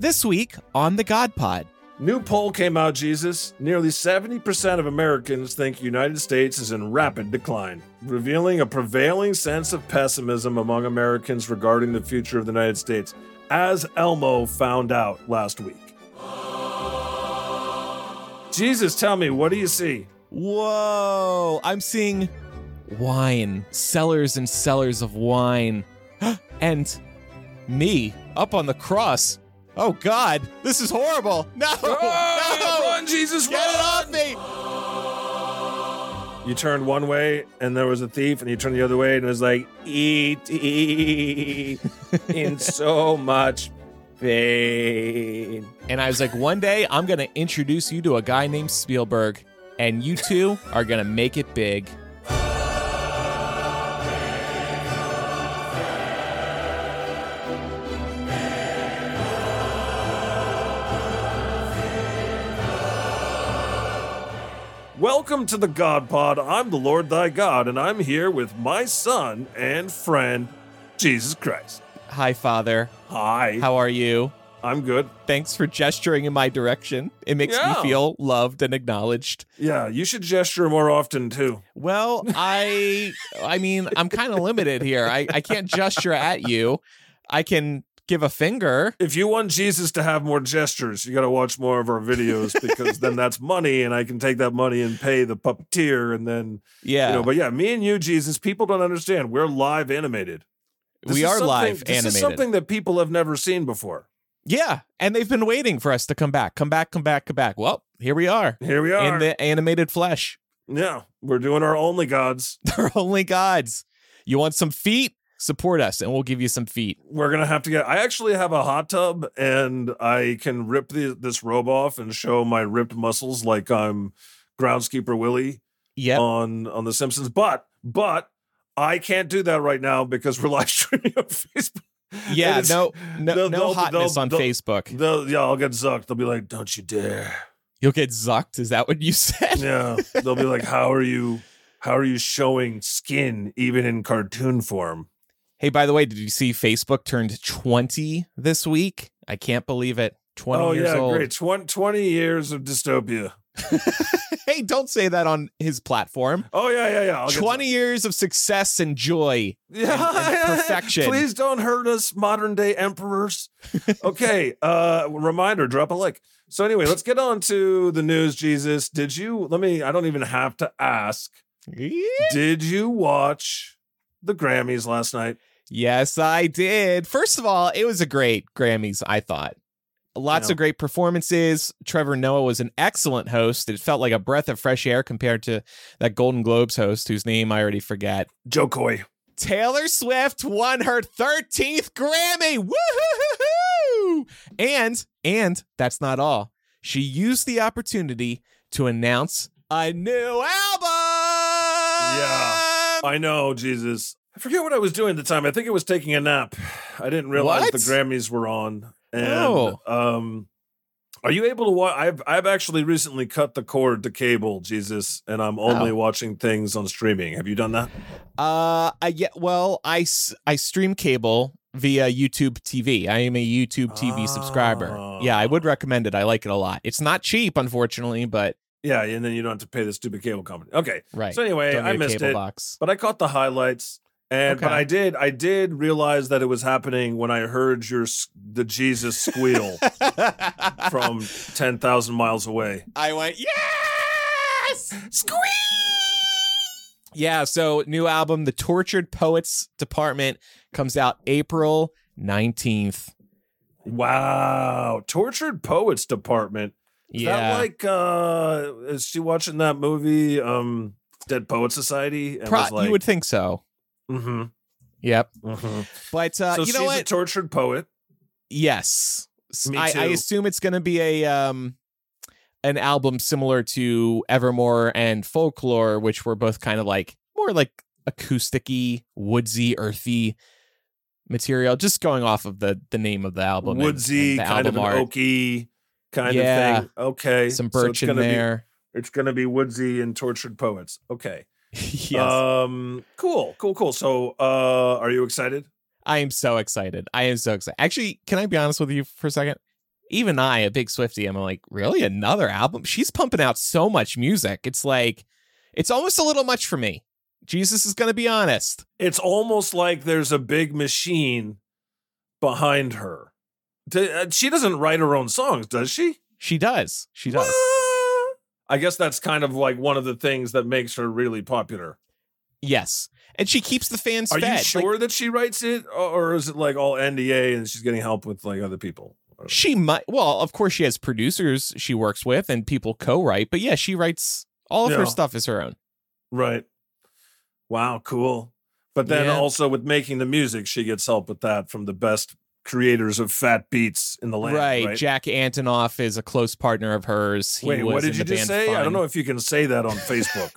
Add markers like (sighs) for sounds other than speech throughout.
This week on the God Pod. New poll came out, Jesus. Nearly 70% of Americans think United States is in rapid decline, revealing a prevailing sense of pessimism among Americans regarding the future of the United States, as Elmo found out last week. Jesus, tell me, what do you see? Whoa, I'm seeing wine, cellars and cellars of wine. (gasps) and me up on the cross. Oh God, this is horrible. No, Oh, no, Run, Jesus, get it off me. You turned one way and there was a thief, and you turned the other way and it was like, eat, eat, in (laughs) so much pain. And I was like, one day I'm gonna introduce you to a guy named Spielberg, and you two are gonna make it big. Welcome to the God Pod. I'm the Lord thy God, and I'm here with my son and friend, Jesus Christ. Hi, Father. Hi. How are you? I'm good. Thanks for gesturing in my direction. It makes Yeah. me feel loved and acknowledged. Yeah, you should gesture more often too. Well, I (laughs) I mean, I'm kind of limited here. I, I can't gesture at you. I can give a finger. If you want Jesus to have more gestures, you got to watch more of our videos (laughs) because then that's money, and I can take that money and pay the puppeteer, and then Yeah. you know. But yeah, me and you, Jesus, people don't understand. We're live animated. This we are live This animated. is something that people have never seen before. Yeah, and they've been waiting for us to come back. Come back, come back, come back. Well, here we are Here we are. in the animated flesh. yeah, we're doing our only gods. (laughs) They're only gods. You want some feet? Support us and we'll give you some feet. We're gonna have to get. I actually have a hot tub, and I can rip the, this robe off and show my ripped muscles like I'm groundskeeper Willie Yep. on on The Simpsons. But but I can't do that right now because we're live (laughs) streaming on Facebook. yeah, no no, they'll- no they'll- hotness they'll- on Facebook. Yeah, I'll get zucked. They'll be like, "Don't you dare!" You'll get zucked. Is that what you (laughs) said? Yeah, they'll be like, "How are you? How are you showing skin even in cartoon form?" Hey, by the way, did you see Facebook turned 20 this week? I can't believe it. 20 oh years yeah, old. great. Twen- Twenty years of dystopia. (laughs) hey, don't say that on his platform. Oh yeah, yeah, yeah. I'll 20 years of success and joy. Yeah, and- and (laughs) perfection. Please don't hurt us, modern day emperors. (laughs) okay, uh reminder, drop a like. So anyway, let's get on to the news, Jesus. Did you let me I don't even have to ask. Did you watch the Grammys last night? Yes, I did. First of all, it was a great Grammys, I thought. Lots Yeah. of great performances. Trevor Noah was an excellent host. It felt like a breath of fresh air compared to that Golden Globes host whose name I already forget. Jo Koy. Taylor Swift won her 13th Grammy. Woohoo! And and that's not all. She used the opportunity to announce a new album. Yeah. I know, Jesus. I forget what I was doing at the time. I think it was taking a nap. I didn't realize What? the Grammys were on. And Oh. um are you able to watch I've I've actually recently cut the cord to cable, Jesus, and I'm only Oh. watching things on streaming. Have you done that? Uh, I yeah. Well, I I stream cable via YouTube TV. I am a YouTube TV subscriber. Yeah, I would Ah. recommend it. I like it a lot. It's not cheap, unfortunately, but Yeah, and then you don't have to pay the stupid cable company. Okay. right. So anyway, I missed it. box. But I caught the highlights. And but I did I did realize that it was happening when I heard your the Jesus squeal (laughs) from 10,000 miles away. I went yes. Squeal!" Yeah. So new album, The Tortured Poets Department, comes out April nineteenth. Wow. Tortured Poets Department. Is Yeah. that like uh is she watching that movie um Dead Poet Society? And Pro- was like, you would think so. Mm-hmm, Yep. mm-hmm. But uh, so you she's know a what? tortured poet. Yes. I, I assume it's going to be a um an album similar to Evermore and Folklore, which were both kind of like more like acousticy, woodsy, earthy material. Just going off of the the name of the album, Woodsy, and the kind of album an art. oaky kind Yeah. of thing. Okay. some so birch it's in there. Be, it's gonna be woodsy and tortured poets. Okay. (laughs) yes, Um cool, cool, cool. So uh are you excited? I am so excited. I am so excited. Actually, can I be honest with you for a second? even I, a big Swifty, I'm like, really another album? She's pumping out so much music. It's like, it's almost a little much for me. Jesus is going to be honest. It's almost like there's a big machine behind her. Uh, She doesn't write her own songs, does she? She does. She does. What? I guess that's kind of like one of the things that makes her really popular. Yes. And she keeps the fans Are fed. you Like, sure that she writes it, or is it like all NDA and she's getting help with like other people? she might, well, of course, she has producers she works with and people co write, but yeah, she writes all of Yeah. her stuff is her own. Right. Wow, cool. But then Yeah. also with making the music, she gets help with that from the best creators of fat beats in the land. right. Right. Jack Antonoff is a close partner of hers. He Wait, was what did you just say? I don't know if you can say that on (laughs) Facebook.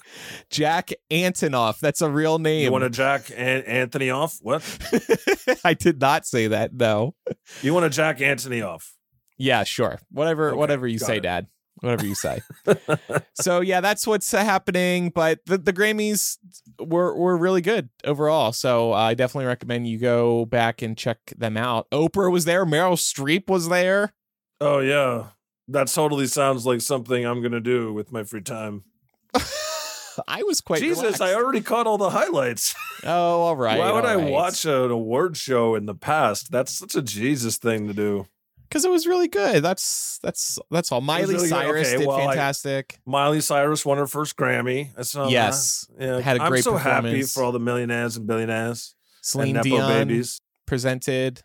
Jack Antonoff. That's a real name. you want to jack An- Anthony off? What? (laughs) I did not say that. No. You want to jack Anthony off? Yeah, sure. Whatever. Okay, whatever you say, it. Dad. Whatever you say. so yeah, that's what's happening. But the, the Grammys were were really good overall. So uh, I definitely recommend you go back and check them out. Oprah was there. Meryl Streep was there. Oh yeah, that totally sounds like something I'm gonna do with my free time. (laughs) I was quite Jesus, relaxed. I already caught all the highlights. (laughs) oh, all right. Why would I right. watch an award show in the past? That's such a Jesus thing to do. Because it was really good. That's that's that's all. Miley really. Cyrus Okay, did well, I- fantastic. Miley Cyrus won her first Grammy. I saw that. yes, Yeah, Had a I'm so happy for all the millionaires and billionaires Celine and Dion babies. presented.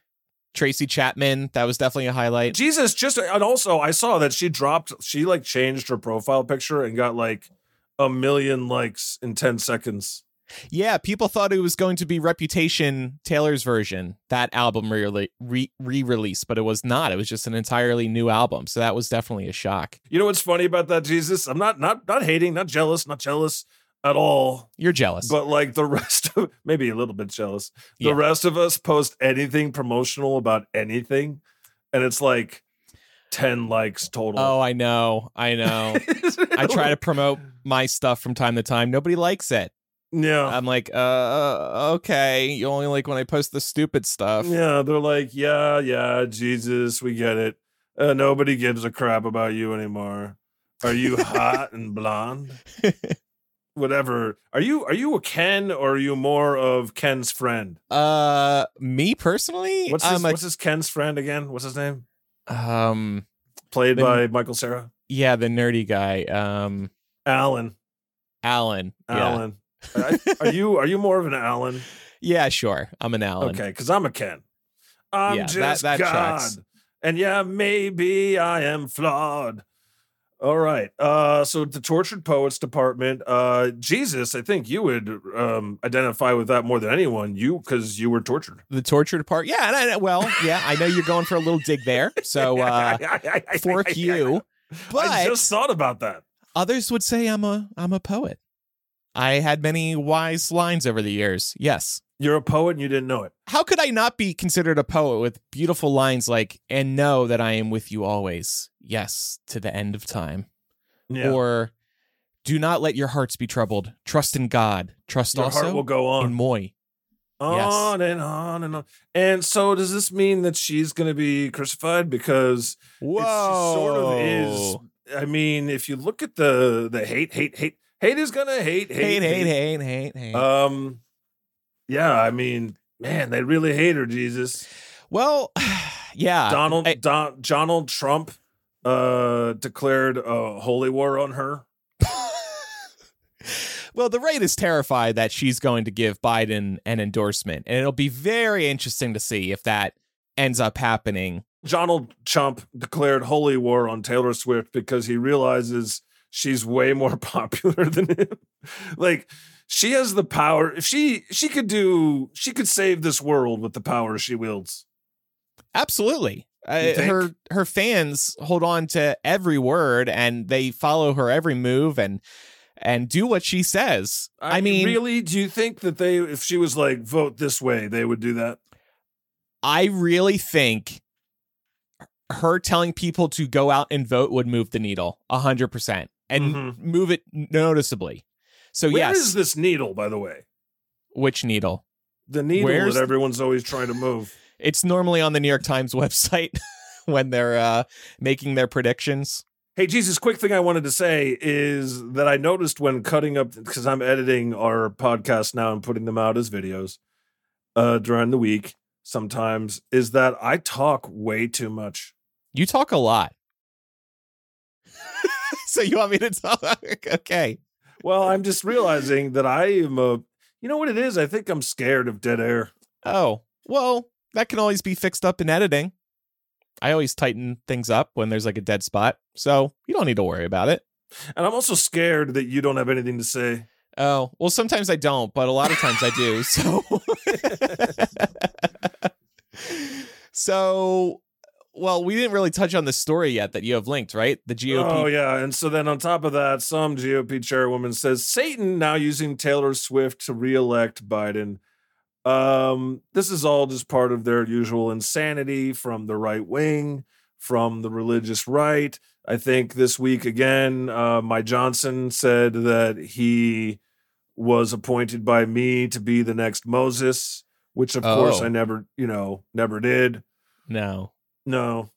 Tracy Chapman. That was definitely a highlight. Jesus, just and also I saw that she dropped. She like changed her profile picture and got like a million likes in ten seconds. Yeah, people thought it was going to be Reputation Taylor's version, that album re re release, but it was not. It was just an entirely new album. So that was definitely a shock. You know what's funny about that, Jesus? I'm not not not hating, not jealous, not jealous at all. You're jealous. But like the (laughs) rest of maybe a little bit jealous. The Yeah. rest of us post anything promotional about anything, and it's like ten likes total. oh, I know. I know. (laughs) I try to promote my stuff from time to time. Nobody likes it. Yeah. I'm like, uh, okay. You only like when I post the stupid stuff. Yeah, they're like, yeah, yeah, Jesus, we get it. Uh, nobody gives a crap about you anymore. Are you hot and blonde? (laughs) Whatever. Are you are you a Ken or are you more of Ken's friend? Uh, me personally, What's his, a, what's his Ken's friend again? What's his name? um, Played The- by Michael Cera. yeah, the nerdy guy, um, Alan. Alan. Yeah. I- are you are you more of an Alan? (laughs) Yeah, sure. I'm an Alan. Okay, because I'm a Ken. I'm Yeah, that- just that God. tracks. And yeah, maybe I am flawed. All right. Uh, so the tortured poets department. Uh, Jesus, I think you would um identify with that more than anyone. You because you were tortured. The tortured part. Yeah, and I, well, yeah, I know you're going for a little dig there. So (laughs) uh (laughs) fork you. But I just thought about that. others would say I'm a I'm a poet. I had many wise lines over the years. Yes. You're a poet and you didn't know it. How could I not be considered a poet with beautiful lines like and know that I am with you always. Yes, to the end of time. Yeah. Or do not let your hearts be troubled. Trust in God. Trust Your also heart will go on. in Moy. on and on and on. And so does this mean that she's going to be crucified? Because Whoa. She sort of is. I mean, if you look at the the hate, hate, hate, hate is gonna hate, Hate, hate, hate, hate, hate. Um, yeah, I mean, man, they really hate her. Jesus, well, (sighs) yeah. Donald I- Don, Donald Trump uh declared a holy war on her. (laughs) well, the right is terrified that she's going to give Biden an endorsement, and it'll be very interesting to see if that ends up happening. Donald Trump declared holy war on Taylor Swift because he realizes she's way more (laughs) popular than him. like she has the power. If she she could do she could save this world with the power she wields. Absolutely. Uh, her her fans hold on to every word and they follow her every move and and do what she says. I, mean, really, do you think that they if she was like vote this way, they would do that? I really think her telling people to go out and vote would move the needle a hundred percent and Mhm. move it noticeably. So Where yes, is this needle, by the way? which needle? The needle Where's that everyone's always trying to move. It's normally on the New York Times (laughs) website (laughs) when they're uh, making their predictions. Hey, Jesus, quick thing I wanted to say is that I noticed when cutting up, because I'm editing our podcast now and putting them out as videos uh, during the week sometimes, is that I talk way too much. You talk a lot. So you want me to talk? (laughs) okay. Well, I'm just realizing that I am a, you know what it is? I think I'm scared of dead air. Oh, well, that can always be fixed up in editing. I always tighten things up when there's like a dead spot. So you don't need to worry about it. And I'm also scared that you don't have anything to say. Oh, well, sometimes I don't, but a lot of times I do. So, (laughs) (laughs) so, well, we didn't really touch on the story yet that you have linked, right? The GOP. Oh, yeah. And so then on top of that, some GOP chairwoman says Satan now using Taylor Swift to reelect Biden. Um, this is all just part of their usual insanity from the right wing, from the religious right. I think this week again, uh, Mike Johnson said that he was appointed by me to be the next Moses, which of course Oh. I never, you know, never did. No. No.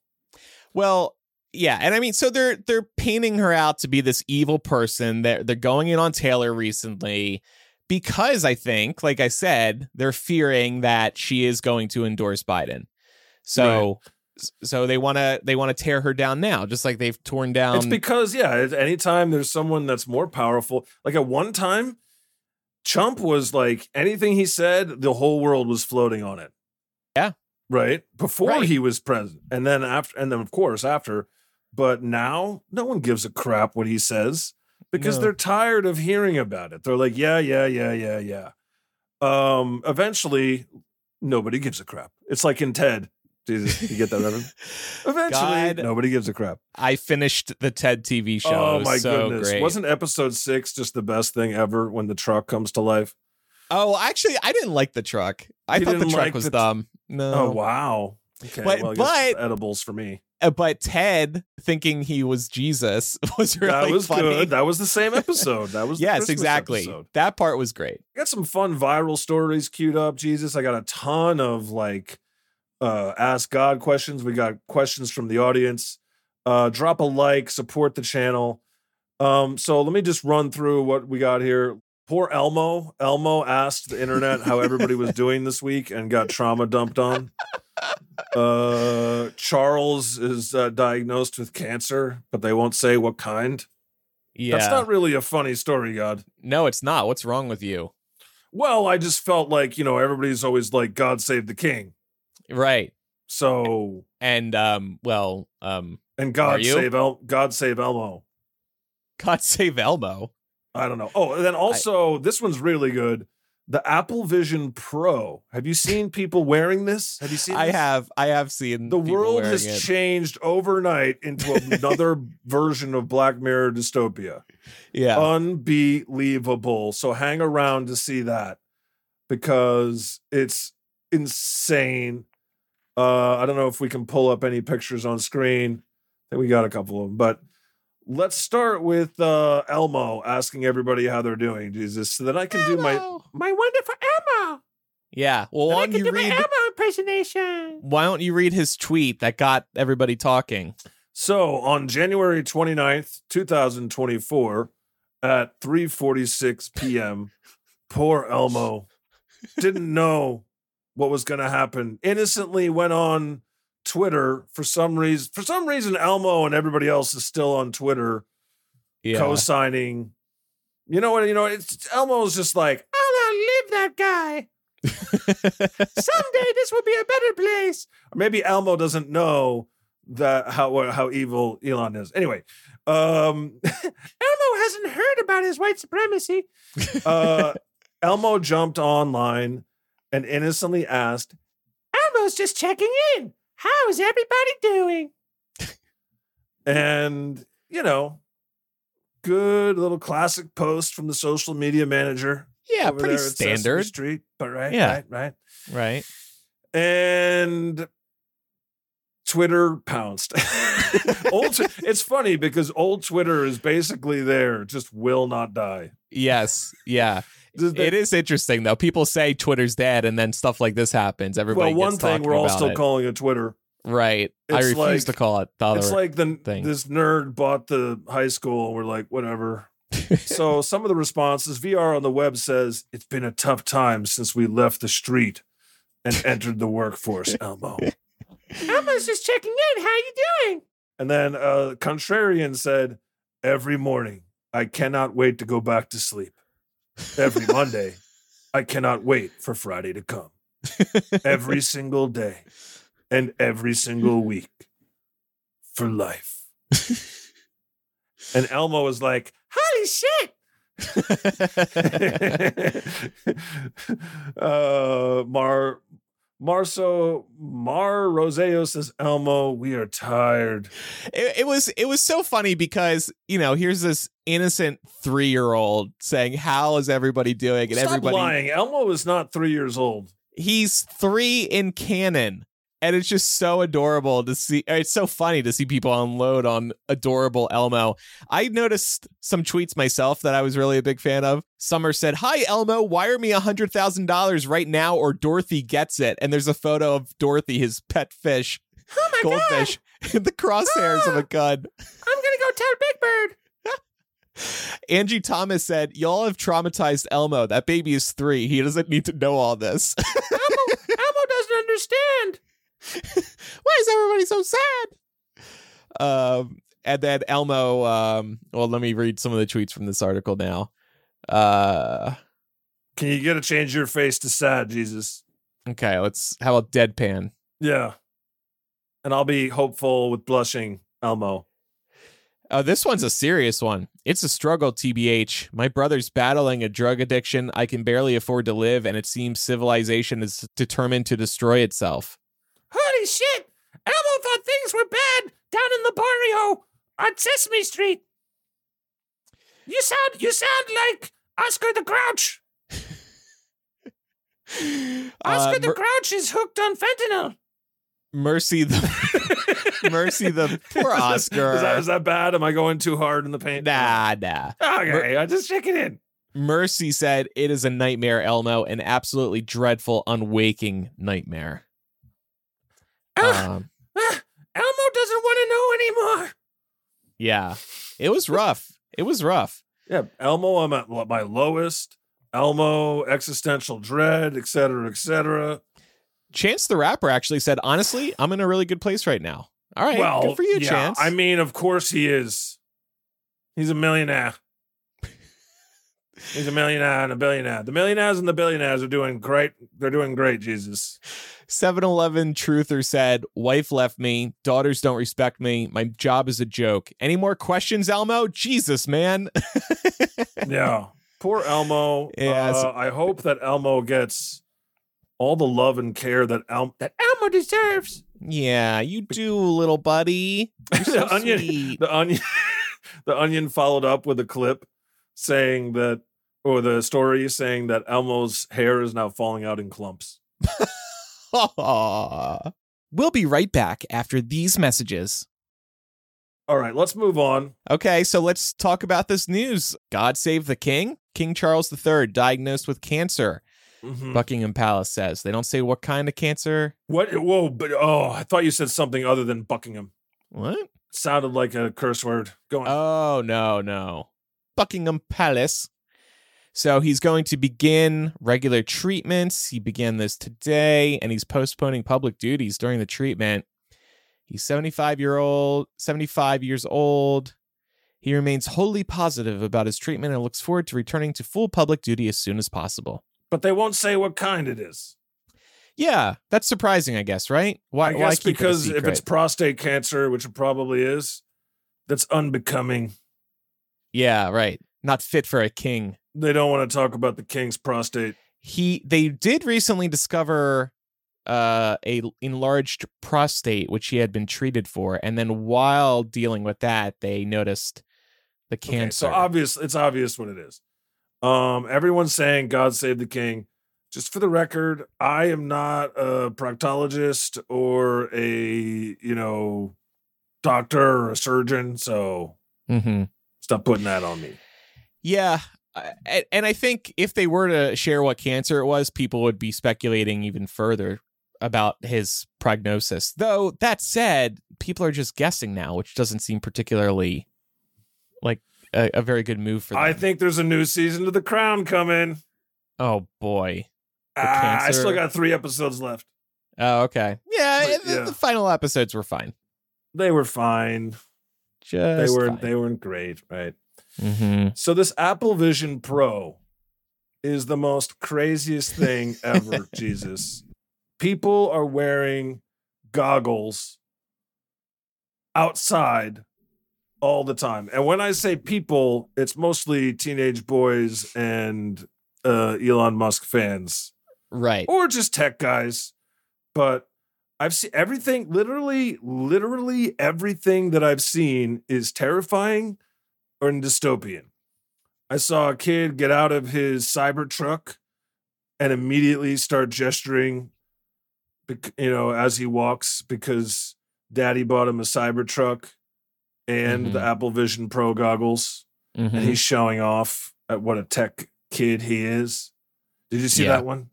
Well, yeah, and I mean, so they're they're painting her out to be this evil person. They're they're going in on Taylor recently because I think, like I said, they're fearing that she is going to endorse Biden. So so they want to they want to tear her down now, just like they've torn down. it's because yeah, anytime there's someone that's more powerful, like at one time, Trump was like anything he said, the whole world was floating on it. Yeah. Right? Before Right. he was president. And then after and then of course after. But now no one gives a crap what he says because No. they're tired of hearing about it. They're like, yeah, yeah, yeah, yeah, yeah. Um eventually nobody gives a crap. It's like in Ted. Jesus, you get that reference? (laughs) Eventually, God. nobody gives a crap. I finished the TED TV show. Oh my so goodness! great. Wasn't episode six just the best thing ever when the truck comes to life? Oh, actually, I didn't like the truck. I thought the truck like was the- dumb. No. Oh wow! Okay, But- well, but- edibles for me. Uh, but Ted thinking he was Jesus (laughs) was really that was funny. good. That was the same episode. That was (laughs) yes, exactly. episode. That part was great. I got some fun viral stories queued up. Jesus, I got a ton of like uh ask God questions. We got questions from the audience. Uh drop a like, support the channel. Um, so let me just run through what we got here. Poor Elmo. Elmo asked the internet how everybody was doing this week and got trauma dumped on. Uh Charles is uh, diagnosed with cancer, but they won't say what kind. Yeah. That's not really a funny story, God. no, it's not. What's wrong with you? Well, I just felt like, you know, everybody's always like, God save the king. Right. So, And um, well, um, and God save El- God save Elmo. God save Elmo. I don't know. Oh, and then also this one's really good. The Apple Vision Pro. Have you seen people wearing this? Have you seen I this? have I have seen The world has it. changed overnight into another (laughs) version of Black Mirror dystopia. Yeah. Unbelievable. So hang around to see that because it's insane. Uh, I don't know if we can pull up any pictures on screen. I think we got a couple of them, but let's start with uh, Elmo asking everybody how they're doing, Jesus, so that I can do my my wonderful Elmo. Yeah. Well, why don't you read impersonation. why don't you read his tweet that got everybody talking? So on January 29th, 2024, at 3:46 p.m., poor Elmo didn't know what was going to happen. Innocently went on Twitter for some reason. For some reason, Elmo and everybody else is still on Twitter Yeah. co-signing. You know what? You know it's Elmo's just like I'll outlive that guy. (laughs) Someday this will be a better place. Or maybe Elmo doesn't know that how how evil Elon is. Anyway, um, (laughs) Elmo hasn't heard about his white supremacy. Uh, (laughs) Elmo jumped online and innocently asked, "Elmo's just checking in. How is everybody doing?" and you know, good little classic post from the social media manager. yeah, over pretty there at Sesame standard. Street, but right, Yeah. right, right. Right. And Twitter pounced. (laughs) old, Twi- (laughs) it's funny because old Twitter is basically there, just will not die. Yes. Yeah. Does It is interesting though. People say Twitter's dead, and then stuff like this happens. Everybody well, one gets thing we're all still it. calling it Twitter. Right. I It's refuse like- to call it the other. It's like the thing. this nerd bought the high school. and We're like, whatever. (laughs) so some of the responses, VR on the web says, "It's been a tough time since we left the street and (laughs) entered the workforce." Elmo. (laughs) Elmo's just checking in. How you doing? And then uh, Contrarian said, "Every morning, I cannot wait to go back to sleep. Every Monday, I cannot wait for Friday to come. Every (laughs) single day, and every single week, for life." And Elmo was like, Holy shit! (laughs) (laughs) uh Mar Marso Mar Roseo says, Elmo, we are tired. it, it was it was so funny because you know here's this innocent three year old saying how is everybody doing and Stop everybody lying. Elmo is not three years old. he's three in canon and it's just so adorable to see it's so funny to see people unload on adorable elmo. I noticed some tweets myself that i was really a big fan of. Summer said hi elmo wire me a hundred thousand dollars right now or dorothy gets it. And there's a photo of dorothy his pet fish Oh my goldfish in the crosshairs of a ah, gun! I'm gonna go tell Big Bird. (laughs) angie thomas said y'all have traumatized elmo. That baby is three. He doesn't need to know all this. Elmo, (laughs) Elmo doesn't understand. (laughs) Why is everybody so sad? Um, and then Elmo. Um, well, let me read some of the tweets from this article now. Uh, Can you get to change your face to sad, Jesus? okay, let's. How about deadpan? Yeah. And I'll be hopeful with blushing, Elmo. Oh, this one's a serious one. It's a struggle, TBH. My brother's battling a drug addiction. I can barely afford to live, and it seems civilization is determined to destroy itself. Holy shit! Elmo thought things were bad down in the barrio on Sesame Street. You sound you sound like Oscar the Grouch. (laughs) Oscar Uh, the Mer- Grouch is hooked on fentanyl. Mercy the (laughs) Mercy the poor (laughs) Oscar. Is that, is that bad? Am I going too hard in the paint? nah, nah. Okay, I just check it in. Mercy said it is a nightmare, Elmo, an absolutely dreadful, unwaking nightmare. Ah, Um, ah, Elmo doesn't want to know anymore. yeah, it was rough. It was rough. Yeah, Elmo, I'm at my lowest. Elmo, existential dread, et cetera, et cetera. Chance the Rapper actually said, honestly, I'm in a really good place right now. All right, well, good for you, yeah, Chance. I mean, of course he is. He's a millionaire. (laughs) He's a millionaire and a billionaire. The millionaires and the billionaires are doing great. They're doing great, Jesus. 7 Eleven Truther said, Wife left me. Daughters don't respect me. My job is a joke. Any more questions, Elmo? Jesus, man. (laughs) Yeah. Poor Elmo. (laughs) Yeah, Uh, I hope that Elmo gets all the love and care that Elmo that Elmo deserves. yeah, you do, little buddy. (laughs) So the onion the onion the onion followed up with a clip saying that or the story saying that Elmo's hair is now falling out in clumps. (laughs) We'll be right back after these messages. All right, let's move on. Okay, so let's talk about this news. God save the king. King Charles III diagnosed with cancer. Mhm. Buckingham Palace says they don't say what kind of cancer. What? Whoa! But oh, I thought you said something other than Buckingham. What? sounded like a curse word. Go on. Oh no, no. Buckingham Palace. So he's going to begin regular treatments. He began this today, and he's postponing public duties during the treatment. He's 75 year old, 75 years old. He remains wholly positive about his treatment and looks forward to returning to full public duty as soon as possible. but they won't say what kind it is. Yeah, that's surprising, I guess, right? Why? I why guess keep it a because if it's prostate cancer, which it probably is, that's unbecoming. yeah, right, not fit for a king. They don't want to talk about the king's prostate. he they did recently discover uh a enlarged prostate which he had been treated for and then while dealing with that they noticed the Okay, cancer so obvious, it's obvious what it is. Um, everyone's saying God save the king. Just for the record, I am not a proctologist or a you know doctor or a surgeon, so hmm stop putting that on me. yeah and i think if they were to share what cancer it was people would be speculating even further about his prognosis. Though that said, people are just guessing now, which doesn't seem particularly like a, a very good move for them. I think there's a new season of The Crown coming. oh boy. Ah, I still got three episodes left. Oh, okay. Yeah, But, the, yeah. the final episodes were fine. They were fine. Just they weren't. fine. They weren't great, right? Mhm. So this Apple Vision Pro is the most craziest thing ever. (laughs) Jesus, people are wearing goggles outside all the time, and when I say people, it's mostly teenage boys and uh, Elon Musk fans Right. or just tech guys. But I've seen everything, literally, literally everything that I've seen is terrifying or in dystopian. I saw a kid get out of his cyber truck and immediately start gesturing, you know, as he walks because daddy bought him a cyber truck and the Apple Vision Pro goggles Mhm. and he's showing off at what a tech kid he is. Did you see Yeah. that one?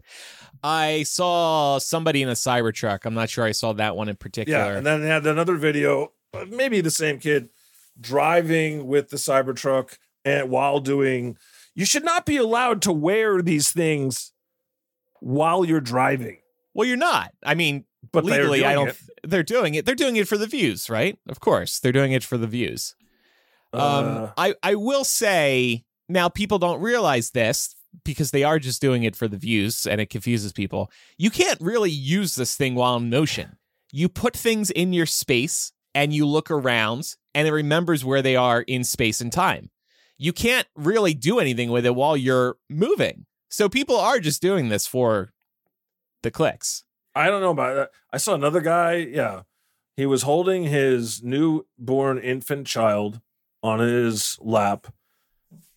I saw somebody in a Cybertruck. I'm not sure I saw that one in particular. Yeah, and then they had another video, uh, maybe the same kid driving with the Cybertruck and while doing. You should not be allowed to wear these things while you're driving. well, you're not. I mean, But legally, I don't. They're doing it. They're doing it for the views, right? Of course, they're doing it for the views. it. Um, Uh, I I will say now people don't realize this because they are just doing it for the views and it confuses people. You can't really use this thing while in motion. You put things in your space and you look around and it remembers where they are in space and time. You can't really do anything with it while you're moving. So people are just doing this for the clicks. I don't know about that. I saw another guy. Yeah, he was holding his newborn infant child on his lap,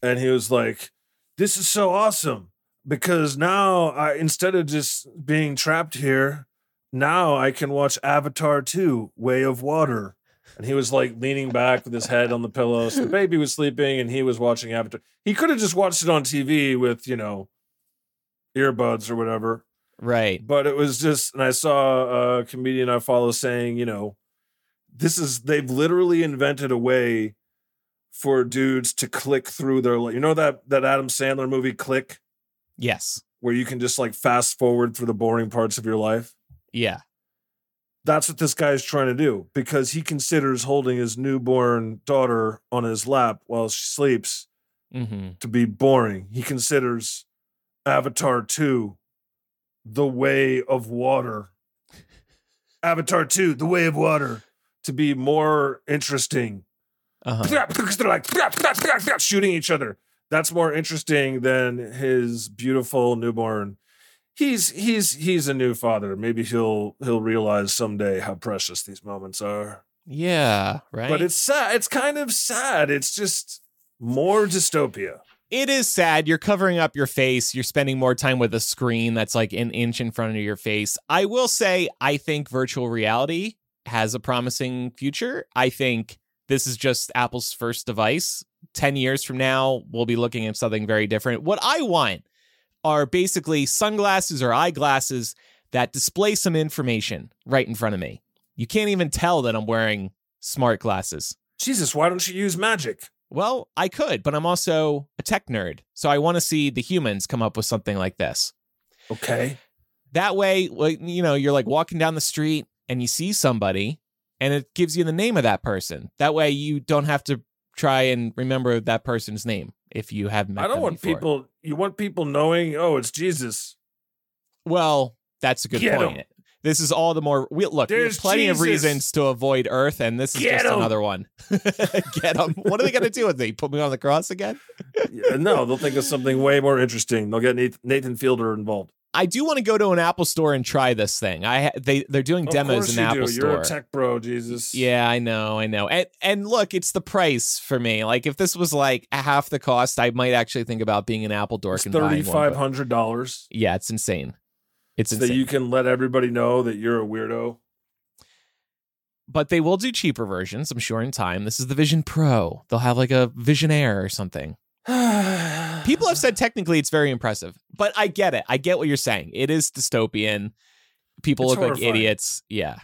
and he was like, "This is so awesome because now I instead of just being trapped here, now I can watch Avatar 2: Way of Water." And he was like leaning back with his head on the pillow. So the (laughs) baby was sleeping, and he was watching Avatar. He could have just watched it on TV with you know earbuds or whatever Right. but it was just and i saw a comedian i follow saying you know this is they've literally invented a way for dudes to click through their you know that that adam sandler movie click Yes. where you can just like fast forward through the boring parts of your life Yeah. That's what this guy is trying to do because he considers holding his newborn daughter on his lap while she sleeps hmm to be boring. He considers avatar 2 the way of water. (laughs) Avatar 2 the way of water to be more interesting. Uh-huh. Because they're like shooting each other. That's more interesting than his beautiful newborn he's he's he's a new father maybe he'll he'll realize someday how precious these moments are Yeah. Right. but it's sad it's kind of sad it's just more dystopia it is sad. You're covering up your face. You're spending more time with a screen that's like an inch in front of your face. I will say, I think virtual reality has a promising future. I think this is just Apple's first device. 10 years from now, we'll be looking at something very different. What I want are basically sunglasses or eyeglasses that display some information right in front of me. You can't even tell that I'm wearing smart glasses. jesus why don't you use magic Well, I could, but I'm also a tech nerd. So I want to see the humans come up with something like this. okay That way, you know, you're like walking down the street and you see somebody and it gives you the name of that person. That way you don't have to try and remember that person's name if you haven't met I don't want before. people. You want people knowing. Oh, it's Jesus. Well, that's a good Get point. 'em. This is all the more we, look. There's There's plenty of reasons to avoid Earth, and this is Get just 'em. another one. (laughs) Get them. What are they going to do with me? Put me on the cross again? Yeah, no, they'll think of something way more interesting. They'll get Nathan Fielder involved. I do want to go to an Apple store and try this thing. I they they're doing Of demos in you the Apple do. store. You're a tech bro, Jesus. yeah, I know, I know. And and look, it's the price for me. Like if this was like half the cost, I might actually think about being an Apple dork it's thirty five hundred dollars. Yeah, it's insane. It's So insane. you can let everybody know that you're a weirdo. but they will do cheaper versions, I'm sure, in time. This is the Vision Pro. They'll have like a Vision Air or something. (sighs) (sighs) (sighs) People have said technically it's very impressive, but I get it. I get what you're saying. It is dystopian. people It's look like idiots. Yeah.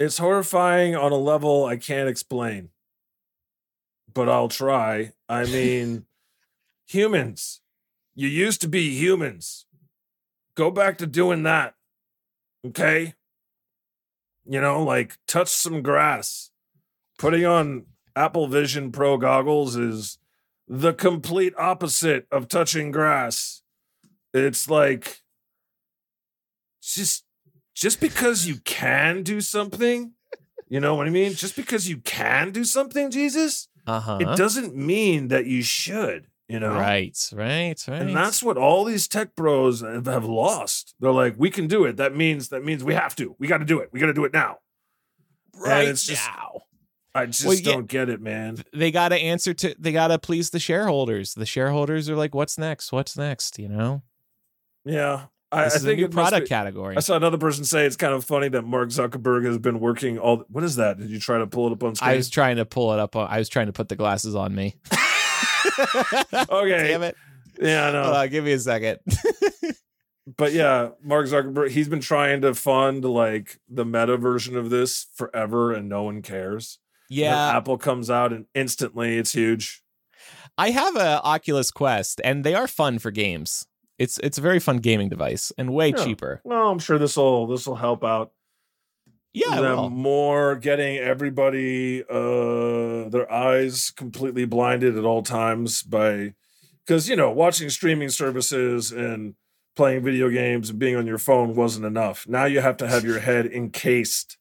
It's horrifying on a level I can't explain. But I'll try. I (laughs) mean, humans. You used to be humans. Go back to doing that. Okay? You know, like touch some grass. Putting on Apple Vision Pro goggles is the complete opposite of touching grass. It's like just just because you can do something, you know what I mean? Just because you can do something, Jesus, Uh-huh. it doesn't mean that you should, you know? Right, right, right. And that's what all these tech bros have, lost. They're like, we can do it. That means that means we have to. We got to do it. We got to do it now. right it's just- now. I just Well, don't get it, man. They got to answer to they got to please the shareholders. The shareholders are like what's next? What's next, you know? Yeah, I, I think a new product be- category. I saw another person say it's kind of funny that Mark Zuckerberg has been working all. What is that? Did you try to pull it up on screen? I was trying to pull it up. on- I was trying to put the glasses on me. (laughs) (laughs) okay. Damn it. Yeah, I know. Hold on, give me a second. (laughs) but yeah, Mark Zuckerberg, he's been trying to fund like the meta version of this forever and no one cares. Yeah, Apple comes out and instantly it's huge. I have a Oculus Quest, and they are fun for games. It's it's a very fun gaming device and way Yeah. cheaper. Well, I'm sure this will this will help out Yeah, them more getting everybody uh their eyes completely blinded at all times by because you know watching streaming services and playing video games and being on your phone wasn't enough. Now you have to have your head encased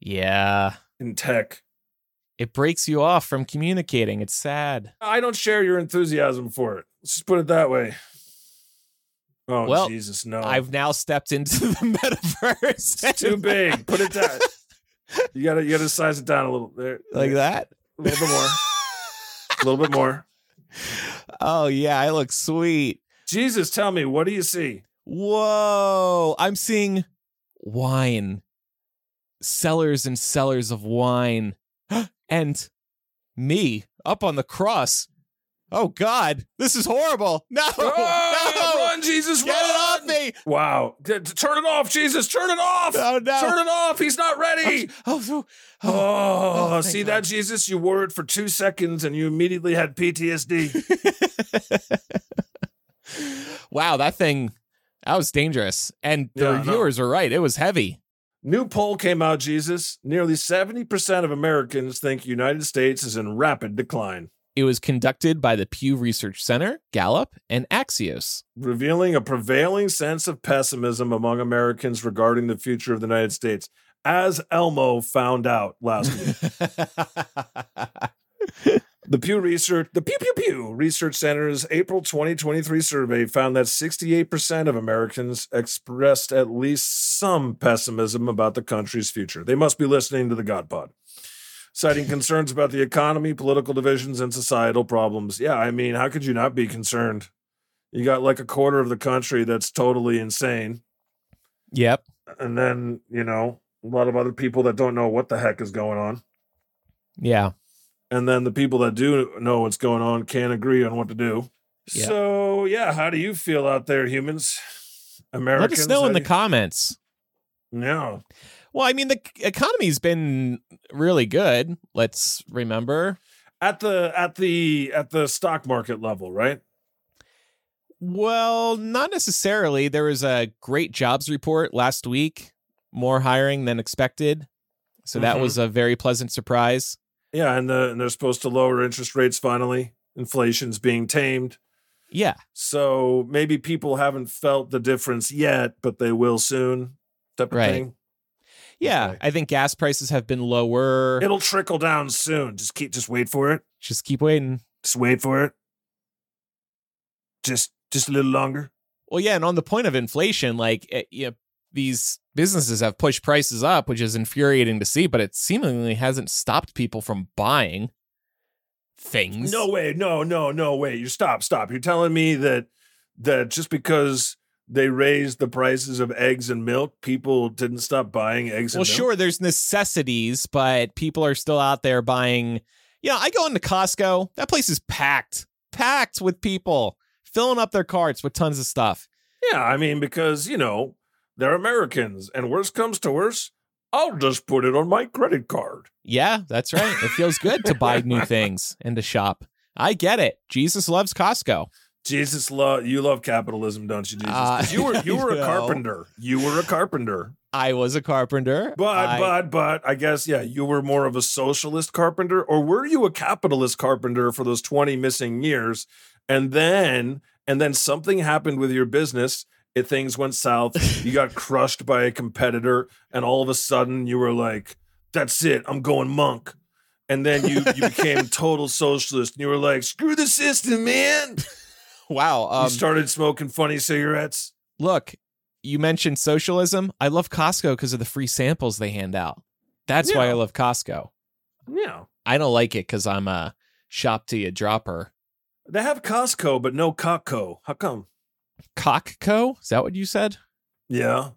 yeah. In tech. It breaks you off from communicating. It's sad. I don't share your enthusiasm for it. Let's just put it that way. Oh Well, Jesus, no! I've now stepped into (laughs) the metaverse. it's too big. Put it down. You gotta you gotta size it down a little there. like that. A little bit more. (laughs) a little bit more. Oh yeah, I look sweet. Jesus, tell me, what do you see? Whoa! I'm seeing wine, cellars and cellars of wine, (gasps) and me up on the cross. Oh God, this is horrible! No, Oh, no, run, Jesus, get run! it off me! Wow. D- turn it off, Jesus, turn it off! Oh no! Turn it off, he's not ready! Oh, oh, oh, Oh, oh, thank see God. that, Jesus? You wore it for two seconds and you immediately had PTSD. (laughs) wow, that thing that was dangerous, and the Yeah, reviewers were right. It was heavy. New poll came out, Jesus. Nearly 70% of Americans think United States is in rapid decline, It was conducted by the Pew Research Center, Gallup, and Axios. revealing a prevailing sense of pessimism among Americans regarding the future of the United States, as Elmo found out last week. (laughs) The Pew Research, the Pew Pew Pew Research Center's April 2023 survey found that 68% of Americans expressed at least some pessimism about the country's future. They must be listening to the God Pod. Citing concerns about the economy, political divisions, and societal problems. Yeah, I mean, how could you not be concerned? You got like a quarter of the country that's totally insane. yep. And then, you know, a lot of other people that don't know what the heck is going on. Yeah. And then the people that do know what's going on can't agree on what to do. Yeah. So yeah, how do you feel out there, humans? Americans, let us know in the you- comments. No. Well, I mean, the economy's been really good. Let's remember. at the at the at the stock market level, right? Well, not necessarily. There was a great jobs report last week, more hiring than expected. So that Mhm. was a very pleasant surprise. Yeah, and the and they're supposed to lower interest rates finally. Inflation's being tamed. Yeah. So maybe people haven't felt the difference yet, but they will soon. Type of Right. thing. Yeah. Okay. I think gas prices have been lower. It'll trickle down soon. Just keep just wait for it. Just keep waiting. Just wait for it. Just just a little longer. Well, yeah, and on the point of inflation, like eh, you know, these businesses have pushed prices up, which is infuriating to see, but it seemingly hasn't stopped people from buying things. No way, no, no, no way. You stop, stop. You're telling me that that just because they raised the prices of eggs and milk, people didn't stop buying eggs Well, and milk? Well, sure, there's necessities, but people are still out there buying. You know, I go into Costco. That place is packed, packed with people filling up their carts with tons of stuff. Yeah, I mean, because you know, They're Americans, and worse comes to worse, I'll just put it on my credit card. Yeah, that's right. It feels good to buy new (laughs) things and to shop. I get it. Jesus loves Costco. Jesus love you love capitalism, don't you, Jesus? Uh, you were (laughs) you were a carpenter. You were a carpenter. I was a carpenter. But I- but but I guess yeah, you were more of a socialist carpenter, or were you a capitalist carpenter for those 20 missing years? And then and then something happened with your business. It things went south. You got (laughs) crushed by a competitor, and all of a sudden you were like, That's it, I'm going monk. And then you you (laughs) became total socialist and you were like, screw the system, man. (laughs) wow. Um, you started smoking funny cigarettes. look, you mentioned socialism. I love Costco because of the free samples they hand out. That's why I love Costco. Yeah. I don't like it because I'm a shop to you dropper. They have Costco, but no Costco. How come? Cockco? Is that what you said? Yeah.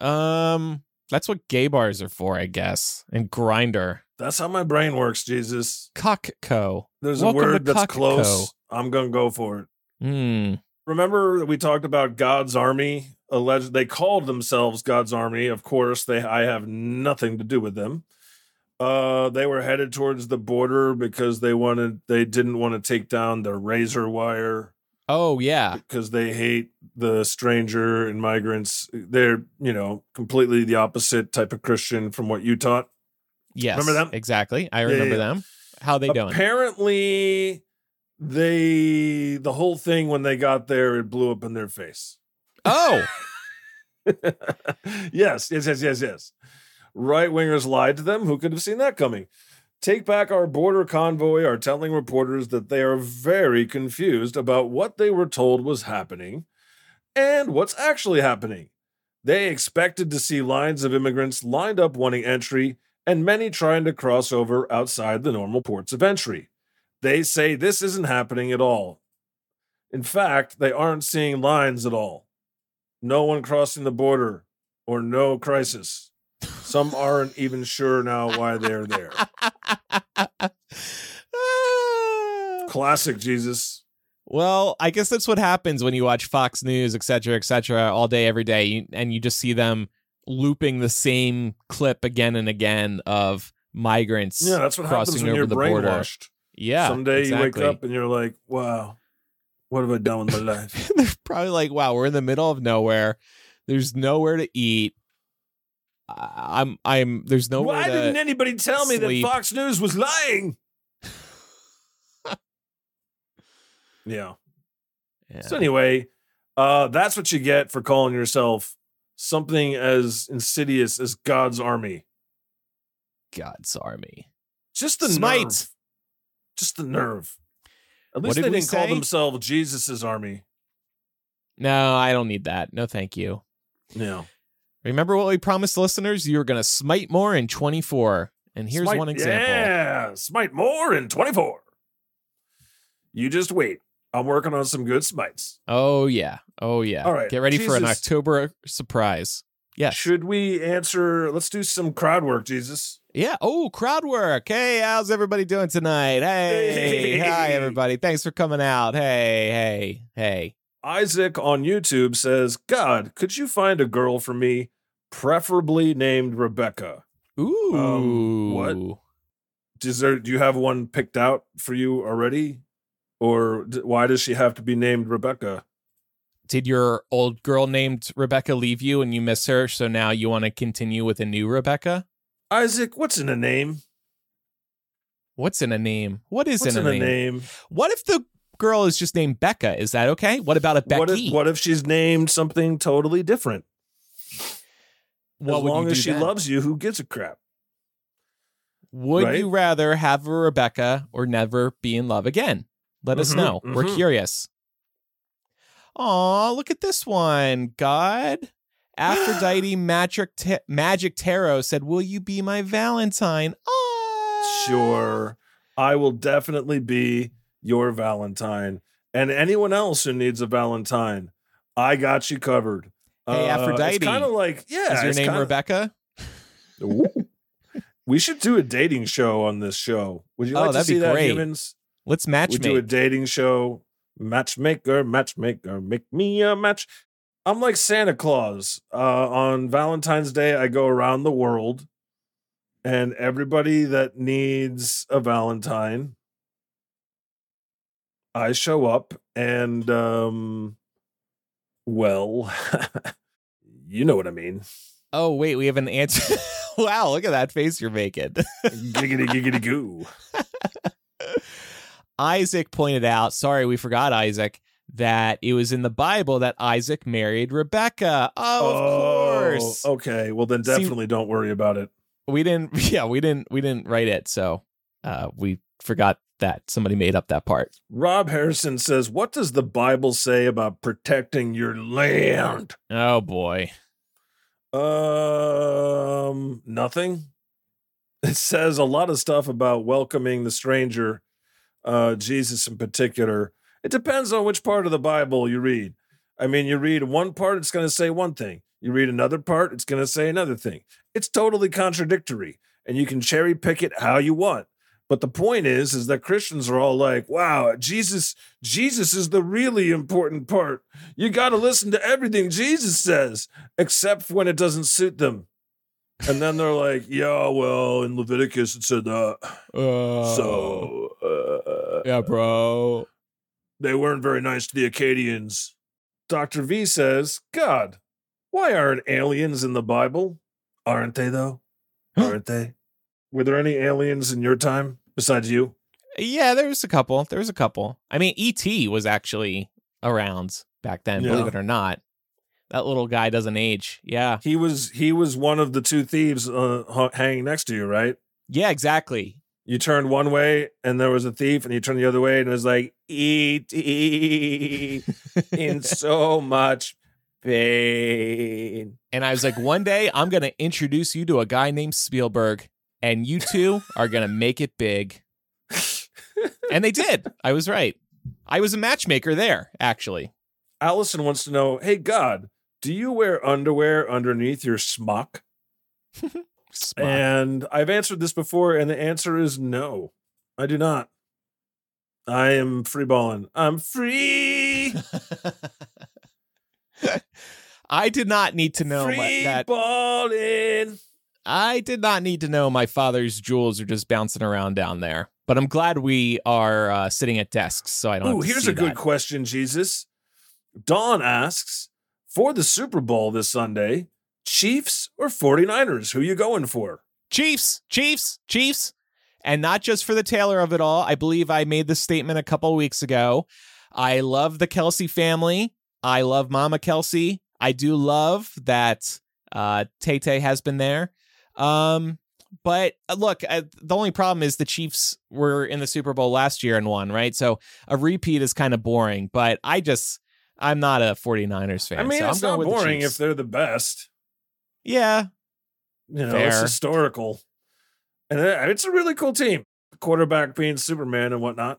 Um, that's what gay bars are for, I guess. And Grindr. That's how my brain works, Jesus. Cockco. There's Welcome a word that's Costco. close. I'm going to go for it. Hmm. Remember that we talked about God's Army? Alleged they called themselves God's Army. Of course, they I have nothing to do with them. Uh, they were headed towards the border because they wanted they didn't want to take down the razor wire Oh yeah. because they hate the stranger and migrants. They're, you know, completely the opposite type of Christian from what you taught. Yes. Remember them? Exactly. I Yeah, remember yeah. them. How they doing? Apparently, they the whole thing when they got there, it blew up in their face. oh, (laughs) yes, yes, yes, yes, yes. Right wingers lied to them. Who could have seen that coming? Take Back Our Border Convoy are telling reporters that they are very confused about what they were told was happening and what's actually happening. They expected to see lines of immigrants lined up wanting entry and many trying to cross over outside the normal ports of entry. They say this isn't happening at all. In fact, they aren't seeing lines at all. No one crossing the border or no crisis. Some aren't even sure now why they're there. (laughs) Classic Jesus. Well, I guess that's what happens when you watch Fox News, et cetera, et cetera, all day, every day, and you just see them looping the same clip again and again of migrants Yeah, that's what happens crossing when over you're the border. brainwashed. Yeah. Someday you wake up and you're like, wow, what have I done with my (laughs) life? They're probably like, wow, we're in the middle of nowhere. There's nowhere to eat. I'm, I'm, there's no Why didn't anybody tell me that Fox News was lying? (laughs) yeah. Yeah. So anyway, uh, that's what you get for calling yourself something as insidious as God's army. God's army. Just the Smite. nerve. Just the nerve. At least did they didn't call themselves Jesus's army. No, I don't need that. No, thank you. Yeah. Remember what we promised listeners? You were going to smite more in 24. And here's Smite- one example. Yeah, smite more in 24. You just wait. I'm working on some good smites. Oh, yeah. Oh, yeah. All right, Get ready for an October surprise. Yes. Should we answer? Let's do some crowd work, Jesus. Yeah. Oh, crowd work. Hey, how's everybody doing tonight? Hey. Hey. Hi, everybody. Thanks for coming out. Hey, hey, hey. Isaac on YouTube says, God, could you find a girl for me, preferably named Rebecca? Ooh. Um, what? Does there, do you have one picked out for you already? Or d- why does she have to be named Rebecca? Did your old girl named Rebecca leave you and you miss her? So now you want to continue with a new Rebecca? Isaac, what's in a name? What's in a name? What is in a name? name? What if the girl is just named Becca? Is that okay? What about a Becky? What if, what if she's named something totally different? What as long as she then? loves you, who gives a crap? Would right? you rather have a Rebecca or never be in love again? Let us Mhm, know. We're mhm. curious. Aw, look at this one. God. Aphrodite (gasps) Magic, Ta- Magic Tarot said, Will you be my Valentine? Aw. Sure. I will definitely be your Valentine. And anyone else who needs a Valentine, I got you covered. Hey, Aphrodite. It's kind of like, yeah. Is your name kinda- Rebecca? We should do a dating show on this show. Would you Oh, like to see that, humans? Let's match. We do a dating show. Matchmaker, matchmaker, make me a match. I'm like Santa Claus. Uh, on Valentine's Day, I go around the world, and everybody that needs a Valentine, I show up, and um, well, (laughs) you know what I mean. Oh wait, we have an answer. (laughs) wow, look at that face you're making. giggity giggity goo. (laughs) Isaac pointed out, sorry, we forgot Isaac, that it was in the Bible that Isaac married Rebecca. Oh, of course. Okay, well then See- definitely don't worry about it. We didn't yeah, we didn't we didn't write it, so uh we forgot that somebody made up that part. Rob Harrison says, "What does the Bible say about protecting your land?" Oh boy. Um, nothing. It says a lot of stuff about welcoming the stranger, uh, Jesus in particular. It depends on which part of the Bible you read. I mean, you read one part, it's going to say one thing. You read another part, it's going to say another thing. It's totally contradictory, and you can cherry pick it how you want. But the point is, is that Christians are all like, "Wow, Jesus, Jesus is the really important part. You got to listen to everything Jesus says, except when it doesn't suit them." And then they're like, "Yeah, well, in Leviticus it said that, Uh, so uh, yeah, bro. they weren't very nice to the Acadians." Dr. V says, "God, why aren't aliens in the Bible? Aren't they though? Aren't they? Were there any aliens in your time besides you?" Yeah, there was a couple. There was a couple. I mean, E.T. was actually around back then, believe it or not. That little guy doesn't age. Yeah. He was he was one of the two thieves uh, hanging next to you, right? Yeah, exactly. You turned one way and there was a thief, and you turned the other way and it was like E.T. (laughs) in so much pain. And I was like, one day I'm going to introduce you to a guy named Spielberg, and you two are going to make it big. (laughs) And they did. I was right. I was a matchmaker there, actually. Allison wants to know, hey God, do you wear underwear underneath your smock? (laughs) Smart. And I've answered this before, and the answer is no. I do not. I am free balling. I'm free. (laughs) I did not need to know free that. balling. I did not need to know my father's jewels are just bouncing around down there. But I'm glad we are uh, sitting at desks, so I don't. Ooh, here's a good that. question, Jesus. Dawn asks, for the Super Bowl this Sunday, Chiefs or 49ers? Who you going for? Chiefs, Chiefs, Chiefs. And not just for the Taylor of it all. I believe I made this statement a couple weeks ago. I love the Kelce family. I love Mama Kelce. I do love that uh, Tay Tay has been there. Um, but uh, look, uh, the only problem is the Chiefs were in the Super Bowl last year and won, right? So a repeat is kind of boring. But I just, I'm not a 49ers fan. I mean, so it's I'm not with the boring if they're the best. yeah, You know, it's historical. And it's a really cool team. Quarterback being Superman and whatnot.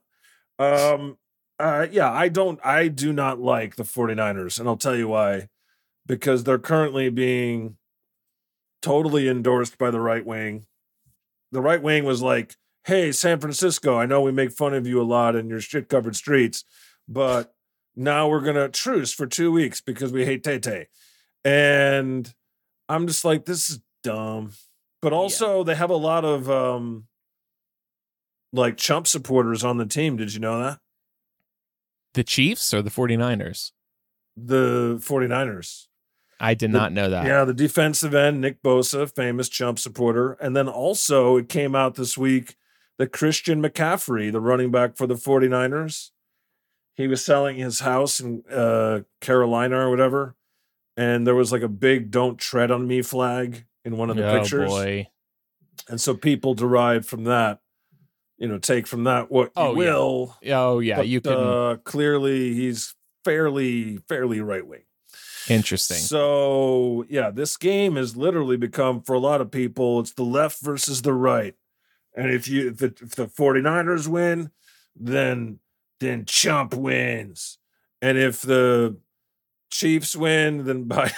Um, uh, yeah, I don't, I do not like the 49ers, and I'll tell you why. Because they're currently being totally endorsed by the right wing. The right wing was like, hey, San Francisco, I know we make fun of you a lot in your shit covered streets, but now we're going to truce for two weeks because we hate Tay Tay. And I'm just like, this is dumb. But also, they have a lot of um, like chump supporters on the team. Did you know that? the Chiefs or the 49ers. The 49ers. I did The- not know that. Yeah, the defensive end, Nick Bosa, famous chump supporter. And then also, it came out this week that Christian McCaffrey, the running back for the 49ers, he was selling his house in uh, Carolina or whatever. And there was like a big don't tread on me flag in one of the oh pictures. boy. And so people derived from that, you know, take from that what you Oh, yeah. will. Oh yeah, But, you can. Uh, clearly, he's fairly, fairly right wing. Interesting. So, yeah, this game has literally become for a lot of people, it's the left versus the right. And if you if the, if the 49ers win, then then Chump wins. And if the Chiefs win, then (laughs) by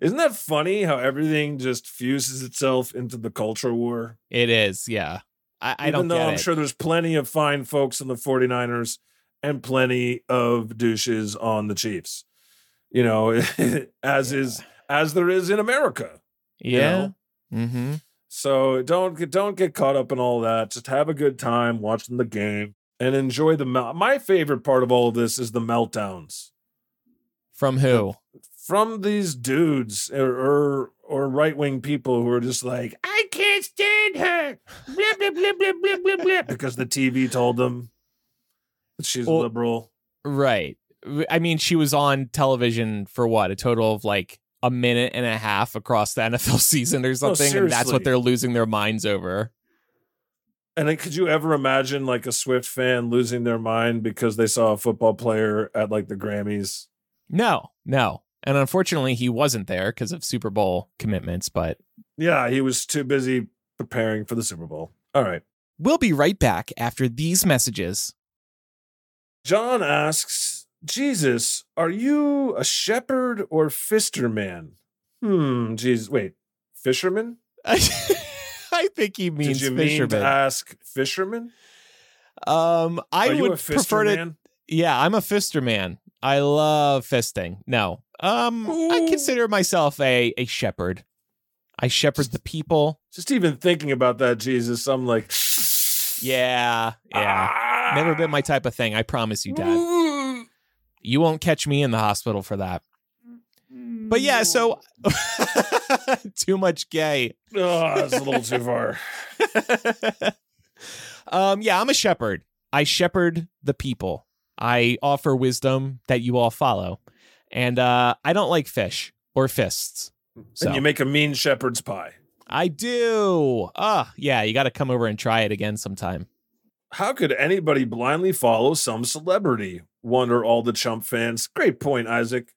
Isn't that funny how everything just fuses itself into the culture war? it is. Yeah. I, I Even don't though get I'm it. sure there's plenty of fine folks in the 49ers and plenty of douches on the Chiefs. You know, (laughs) as is as there is in America. you Yeah. know? Mm-hmm. So don't get don't get caught up in all that. Just have a good time watching the game and enjoy the mel- My favorite part of all of this is the meltdowns From who? from these dudes or or, or right wing people who are just like I can't stand her. Blah, blah, blah, blah, blah, blah, blah. (laughs) because the TV told them that she's Well- liberal. Right. I mean, she was on television for what? A total of like a minute and a half across the (laughs) NFL season or something. and that's what they're losing their minds over. And then could you ever imagine like a Swift fan losing their mind because they saw a football player at like the Grammys? No, no. And unfortunately, he wasn't there because of Super Bowl commitments, but Yeah, he was too busy preparing for the Super Bowl. All right. we'll be right back after these messages. John asks, Jesus, are you a shepherd or fister man? Hmm, Jesus, wait, fisherman? (laughs) I think he means Did you mean fisherman. to ask fisherman? um, I are you would prefer to. man? Yeah, I'm a fister man. I love fisting. No, um, I consider myself a a shepherd. I shepherd the people. Just even thinking about that, Jesus, I'm like, Yeah, yeah. Ah. Never been my (sighs) type of thing. I promise you, Dad. Ooh. You won't catch me in the hospital for that. But yeah, so (laughs) too much gay. Oh, that's a little too far. (laughs) um, yeah, I'm a shepherd. I shepherd the people. I offer wisdom that you all follow. And uh, I don't like fish or fists. So And you make a mean shepherd's pie. I do. Ah, yeah, you got to come over and try it again sometime. How could anybody blindly follow some celebrity? Wonder all the chump fans. Great point, Isaac.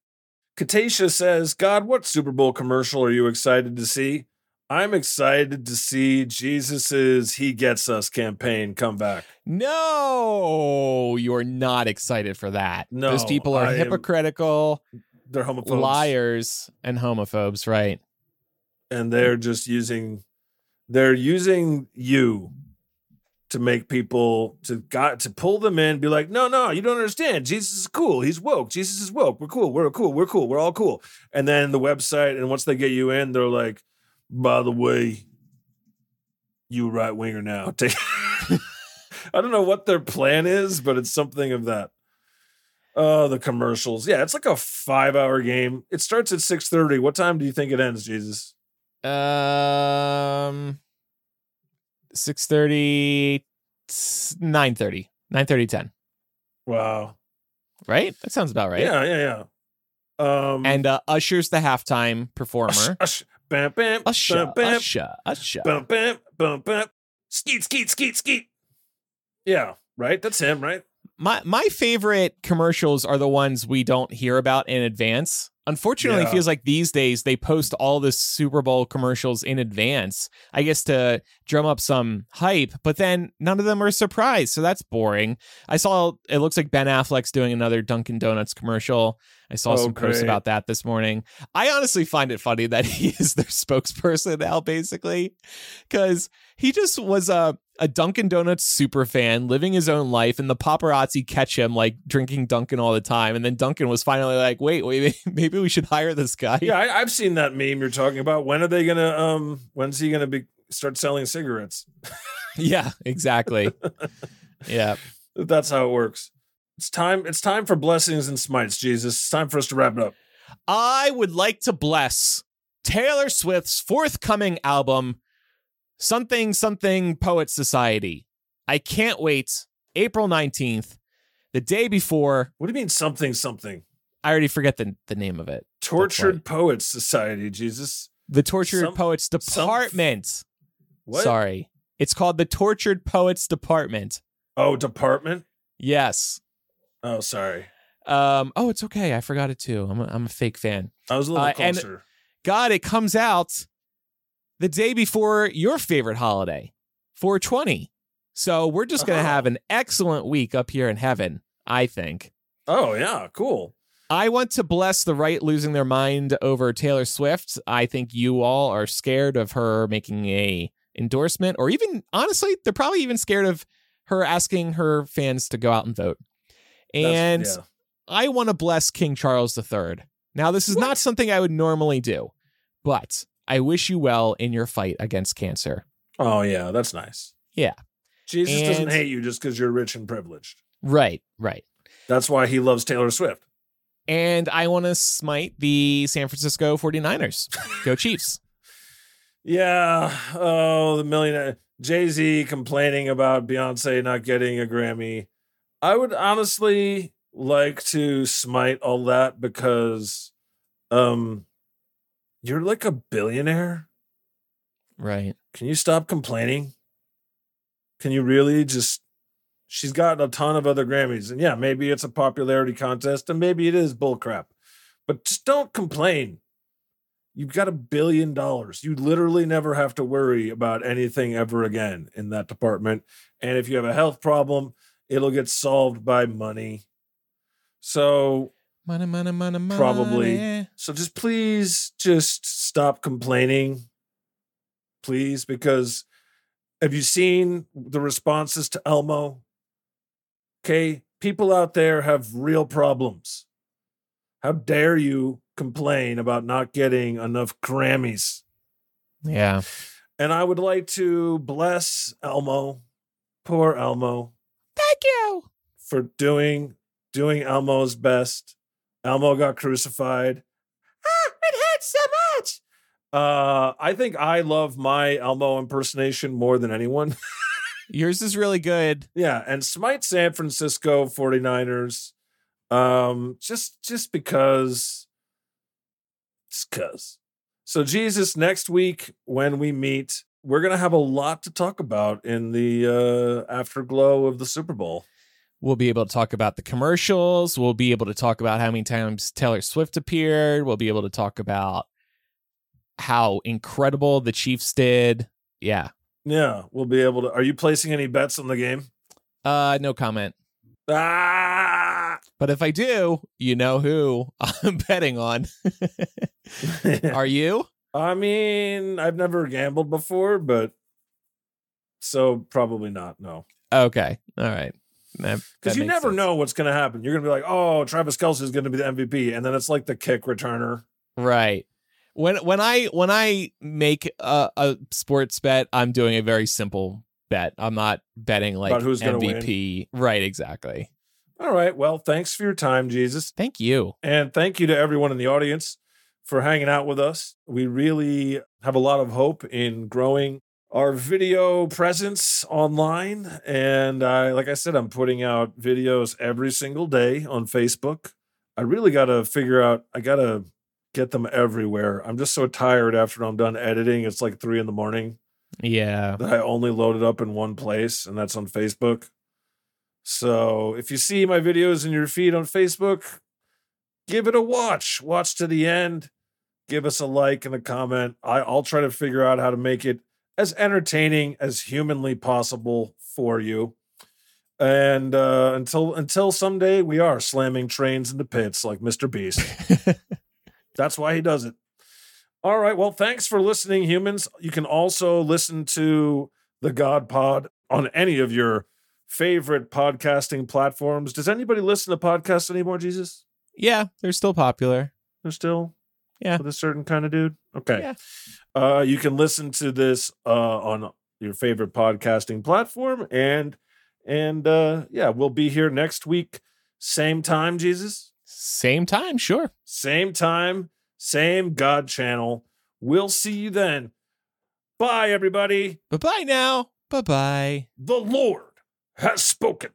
Katasha says, God, what Super Bowl commercial are you excited to see? I'm excited to see Jesus's He Gets Us campaign come back. No, you're not excited for that. No, Those people are I am- hypocritical, They're homophobes. liars, and homophobes, right? And they're just using they're using you to make people to got to pull them in, be like, no, no, you don't understand. Jesus is cool. He's woke. Jesus is woke. We're cool. We're cool. We're cool. We're all cool. And then the website, and once they get you in, they're like, by the way, you right winger now. Take (laughs) I don't know what their plan is, but it's something of that. Oh, the commercials. Yeah, it's like a five hour game. It starts at 6:30. What time do you think it ends, Jesus? Um, 6.30, 9.30, 9.30, 10, Wow. right? That sounds about right. Yeah, yeah, yeah. Um And uh, Usher's the halftime performer. ush, ush, bam, bam, Usher, bam, bam, Usher, Usher. bam, bam, bam, bam. Skeet, skeet, skeet, skeet. Yeah, right. That's him, right? My my favorite commercials are the ones we don't hear about in advance. Unfortunately, it feels like these days they post all the Super Bowl commercials in advance. I guess to drum up some hype, but then none of them are a surprise, so that's boring. I saw it looks like Ben Affleck's doing another Dunkin' Donuts commercial. I saw Oh, some posts about that this morning. I honestly find it funny that (laughs) he is their spokesperson now, basically, because he just was a a Dunkin' Donuts super fan, living his own life, and the paparazzi catch him like drinking Dunkin' all the time. And then Dunkin' was finally like, "Wait, wait, (laughs) maybe we should hire this guy." Yeah, I, I've seen that meme you're talking about. When are they gonna um when's he gonna be start selling cigarettes? (laughs) yeah, exactly. (laughs) yeah, That's how it works. It's time, it's time for blessings and smites, Jesus. It's time for us to wrap it up. I would like to bless Taylor Swift's forthcoming album, Something Something Poet Society. I can't wait. April nineteenth, the day before. What do you mean something something? I already forget the the name of it. Tortured Poets Society, Jesus. The Tortured Some- Poets some- Department. What? Sorry. It's called the Tortured Poets Department. Oh, department? Yes. Oh, sorry. Um, oh, it's okay. I forgot it too. I'm a, I'm a fake fan. I was a little Uh, closer. God, it comes out the day before your favorite holiday, 420. So we're just going to Oh. Uh-huh. have an excellent week up here in heaven, I think. oh, yeah, cool. I want to bless the right losing their mind over Taylor Swift. I think you all are scared of her making a endorsement or even honestly, they're probably even scared of her asking her fans to go out and vote. And yeah. I want to bless King Charles III Now, this is not something I would normally do, but I wish you well in your fight against cancer. Oh yeah, that's nice. Yeah. Jesus doesn't hate you just because you're rich and privileged. Right, right. That's why he loves Taylor Swift. And I want to smite the San Francisco 49ers. Go (laughs) Chiefs. Yeah. Oh, the millionaire Jay Z complaining about Beyonce not getting a Grammy. I would honestly like to smite all that because, um, you're like a billionaire. Right. Can you stop complaining? Can you really just? She's got a ton of other Grammys, and yeah, maybe it's a popularity contest, and maybe it is bullcrap, but just don't complain. You've got a billion dollars. You literally never have to worry about anything ever again in that department. And if you have a health problem, it'll get solved by money. So Money, money, money, money. Probably. so just please just stop complaining. Please, because have you seen the responses to Elmo? Okay, people out there have real problems. How dare you complain about not getting enough Grammys? Yeah. And I would like to bless Elmo, poor Elmo, Thank you. for doing doing Elmo's best. Elmo got crucified. Ah, it hurts so much. Uh, I think I love my Elmo impersonation more than anyone. (laughs) Yours is really good. yeah, and smite San Francisco 49ers. Um, just just because just cuz. So Jesus, next week when we meet, we're gonna have a lot to talk about in the uh afterglow of the Super Bowl. We'll be able to talk about the commercials. We'll be able to talk about how many times Taylor Swift appeared. We'll be able to talk about how incredible the Chiefs did. Yeah. Yeah, we'll be able to. Are you placing any bets on the game? Uh, no comment. Ah! But if I do, you know who (laughs) I'm betting on. (laughs) Are you? I mean, I've never gambled before, but so probably not. No, Okay. All right. Because you never sense. know what's going to happen. You're going to be like, "Oh, Travis Kelce is going to be the MVP," and then it's like the kick returner. Right. When when I when I make a, a sports bet, I'm doing a very simple bet. I'm not betting like About who's gonna win. MVP. Right, exactly. All right. Well, thanks for your time, Jesus, Thank you. and thank you to everyone in the audience for hanging out with us. We really have a lot of hope in growing our video presence online and I like I said I'm putting out videos every single day on Facebook. I really got to figure out I got to get them everywhere. I'm just so tired after I'm done editing. It's like 3 in the morning Yeah. that I only load it up in one place and that's on Facebook. So, if you see my videos in your feed on Facebook, give it a watch. Watch to the end. Give us a like and a comment. I, I'll try to figure out how to make it as entertaining as humanly possible for you. And uh, until until someday we are slamming trains into pits like Mr. Beast. (laughs) That's why he does it. All right. Well, thanks for listening, humans. You can also listen to the God Pod on any of your favorite podcasting platforms. Does anybody listen to podcasts anymore, Jesus? yeah, they're still popular. They're still Yeah. with a certain kind of dude. Okay. Yeah. Uh, you can listen to this uh, on your favorite podcasting platform, and and uh, yeah, we'll be here next week, same time, Jesus, Same time, sure. same time, same God channel. We'll see you then. Bye, everybody. Bye bye now. Bye bye. The Lord has spoken.